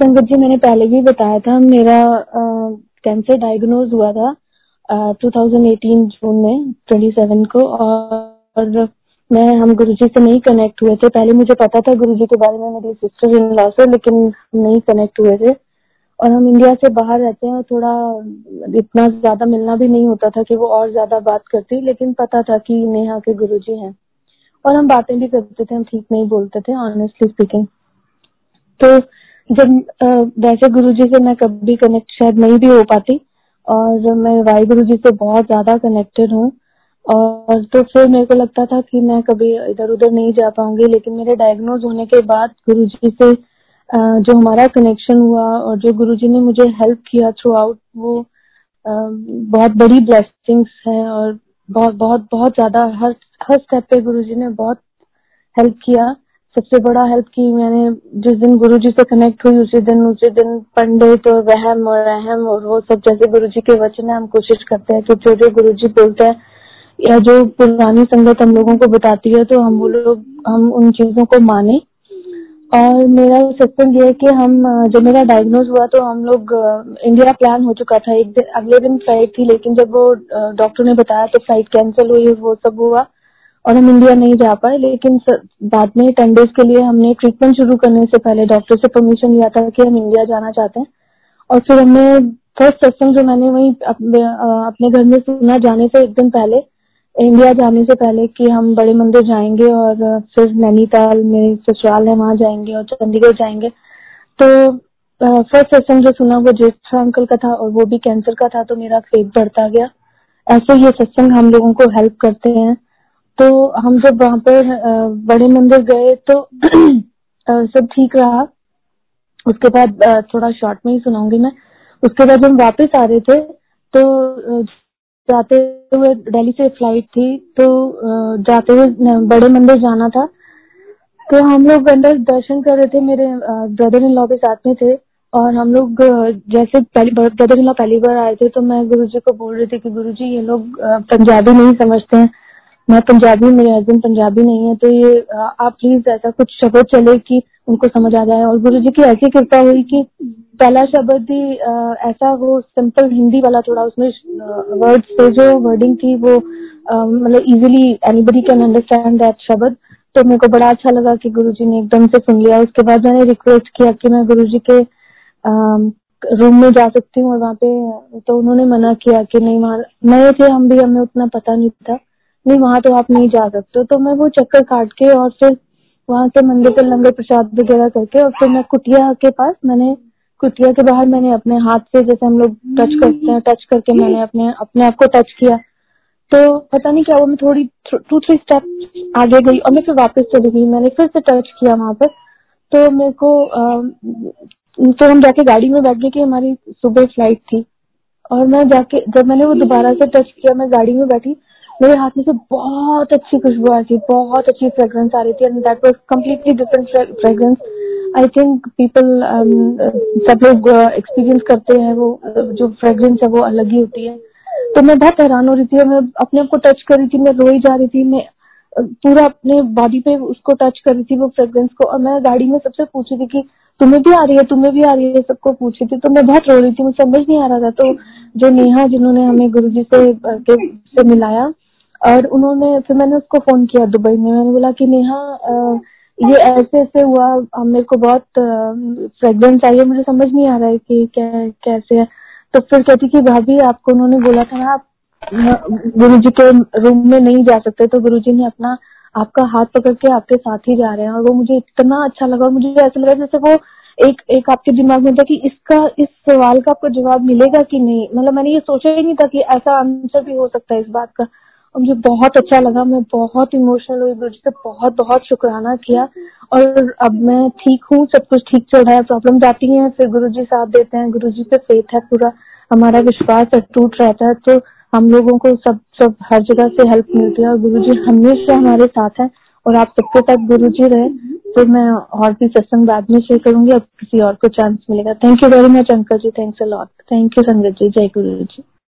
संगत जी मैंने पहले भी बताया था मेरा कैंसर डायग्नोज हुआ था आ, 2018 जून में 27 को और मैं हम गुरुजी से नहीं कनेक्ट हुए थे। पहले मुझे पता था गुरुजी के बारे में मेरी सिस्टर इन लॉ से लेकिन नहीं कनेक्ट हुए थे। और हम इंडिया से बाहर रहते हैं और थोड़ा इतना ज़्यादा मिलना भी नहीं होता था कि वो और ज़्यादा बात करती लेकिन पता था कि नेहा के गुरुजी हैं। और हम बातें भी करते थे हम ठीक नहीं बोलते थे ऑनेस्टली स्पीकिंग तो जब वैसे गुरु जी से मैं कभी कनेक्ट शायद नहीं भी हो पाती और मैं वाई गुरु जी से बहुत ज़्यादा कनेक्टेड हूँ और तो फिर मेरे को लगता था कि मैं कभी इधर उधर नहीं जा पाऊँगी, लेकिन मेरे डायग्नोज होने के बाद गुरु जी से जो हमारा कनेक्शन हुआ और जो गुरु जी ने मुझे हेल्प किया थ्रू आउट वो बहुत बड़ी ब्लेसिंग्स है और बहुत बहुत बहुत ज़्यादा हर हर स्टेप पे गुरु जी ने बहुत हेल्प किया। सबसे बड़ा हेल्प की मैंने जिस दिन गुरु जी से कनेक्ट हुई, उसी दिन उसी दिन पंडित और वहम और अहम और वो सब जैसे गुरु जी के वचन है, हम कोशिश करते हैं कि जो जो गुरु जी बोलते हैं या जो पुरानी संगत हम लोगों को बताती है तो हम वो लोग, हम उन चीज़ों को माने। और मेरा सत्संग ये है कि हम, जब मेरा डायग्नोज हुआ तो हम लोग इंडिया प्लान हो चुका था। एक दिन, अगले दिन फ़्लाइट थी, लेकिन जब वो डॉक्टर ने बताया तो फ़्लाइट कैंसिल हुई, वो सब हुआ। और हम इंडिया नहीं जा पाए लेकिन बाद में टेन डेज़ के लिए हमने ट्रीटमेंट शुरू करने से पहले डॉक्टर से परमिशन लिया था कि हम इंडिया जाना चाहते हैं। और फिर हमने फ़र्स्ट सत्संग जो मैंने वही अपने, घर में सुना जाने से एक दिन पहले इंडिया जाने से पहले कि हम बड़े मंदिर जाएँगे और फिर नैनीताल में ससुराल है वहाँ जाएँगे और चंडीगढ़ जाएँगे। तो फ़र्स्ट सत्संग जो सुना वो ज्येष्ठ अंकल का था और वो भी कैंसर का था तो मेरा फेथ बढ़ता गया। ऐसे ये सत्संग हम लोगों को हेल्प करते हैं। तो हम जब वहाँ पर बड़े मंदिर गए तो सब ठीक रहा। उसके बाद थोड़ा शॉर्ट में ही सुनाऊँगी मैं। उसके बाद हम वापस आ रहे थे तो जाते हुए दिल्ली से फ़्लाइट थी तो जाते हुए बड़े मंदिर जाना था। तो हम लोग अंदर दर्शन कर रहे थे, मेरे ब्रदर इन लॉ के साथ में थे। और हम लोग जैसे ब्रदर इन लॉ पहली बार आए थे तो मैं गुरुजी को बोल रही थी कि गुरुजी, ये लोग पंजाबी नहीं समझते हैं। मैं पंजाबी मेरे हस्बैंड पंजाबी नहीं है तो ये आप प्लीज़ ऐसा कुछ शब्द चले कि उनको समझ आ जाए। और गुरु जी की ऐसी कृपा हुई कि पहला शब्द ही ऐसा वो सिंपल हिंदी वाला थोड़ा उसमें वर्ड से जो वर्डिंग थी, वो मतलब easily anybody can understand that शब्द। तो मेरे को बड़ा अच्छा लगा कि गुरुजी ने एकदम से सुन लिया। उसके बाद मैंने रिक्वेस्ट किया कि मैं गुरुजी के रूम में जा सकती हूँ और वहाँ पे तो उन्होंने मना किया कि नहीं वहाँ नए थे हम भी, हमें उतना पता नहीं था। नहीं वहाँ तो आप नहीं जा सकते तो मैं वो चक्कर काट के और फिर वहाँ से मंदिर पे लंगर प्रसाद वगैरह करके और फिर मैं कुटिया के पास मैंने कुटिया के बाहर मैंने अपने हाथ से जैसे हम लोग टच करते हैं टच करके मैंने अपने अपने आप को टच किया। तो पता नहीं क्या वो मैं थोड़ी टू थ्री स्टेप आगे गई और मैं फिर वापस चली गई। मैंने फिर से टच किया वहाँ पर। तो मेरे को आ, तो हम जाके गाड़ी में बैठ गए कि हमारी सुबह फ़्लाइट थी। और मैं जाके जब मैंने वो दोबारा से टच किया मैं गाड़ी में बैठी मेरे हाथ में से बहुत अच्छी खुशबू आ रही थी बहुत अच्छी फ्रेग्रेंस आ रही थी and that was completely different fragrance I think people सब लोग एक्सपीरियंस uh, करते हैं वो जो फ्रेग्रेंस है वो अलग ही होती है। तो मैं बहुत हैरान हो रही थी मैं अपने आप को टच कर रही थी मैं रोई जा रही थी मैं पूरा अपने बॉडी पे उसको टच कर रही थी वो फ्रेग्रेंस को। और मैं गाड़ी में सबसे पूछ रही थी कि तुम्हें भी आ रही है तुम्हें भी आ रही है? सबको पूछ रही थी। तो मैं बहुत रो रही थी मुझे समझ नहीं आ रहा था। तो जो नेहा जिन्होंने हमें गुरु जी से, से मिलाया और उन्होंने, फिर मैंने उसको फ़ोन किया दुबई में। मैंने बोला कि, नेहा ये ऐसे ऐसे हुआ मेरे को बहुत फ्रेग्रेंस आई है मुझे समझ नहीं आ रहा है कि क्या, कैसे है। तो फिर कहती कि, भाभी, आपको उन्होंने बोला था ना, आप गुरु जी के रूम में नहीं जा सकते तो गुरु जी ने अपना, आपका हाथ पकड़ के आपके साथ ही जा रहे हैं। और वो मुझे इतना अच्छा लगा मुझे ऐसा लगा जैसे वो एक एक आपके दिमाग में था कि इसका, इस सवाल का आपको जवाब मिलेगा कि नहीं? मतलब मैंने ये सोचा ही नहीं था कि ऐसा आंसर भी हो सकता है इस बात का। मुझे बहुत अच्छा लगा, मैं बहुत इमोशनल हुई गुरु जी से बहुत बहुत शुक्राना किया। और अब मैं ठीक हूँ, सब कुछ ठीक चल रहा है प्रॉब्लम जाती है, फिर गुरु जी साथ देते हैं गुरु जी पे फेथ है पूरा, हमारा विश्वास टूट रहता है तो हम लोगों को सब सब हर जगह से हेल्प मिलती है, और गुरु जी हमेशा हमारे साथ है, और आप सबके साथ गुरु जी रहे तो मैं और भी सत्संग बाद में शेयर करूँगी, अब किसी और को चांस मिलेगा। Thank you very much uncle ji thanks a lot thank you संगत जी, जय गुरु जी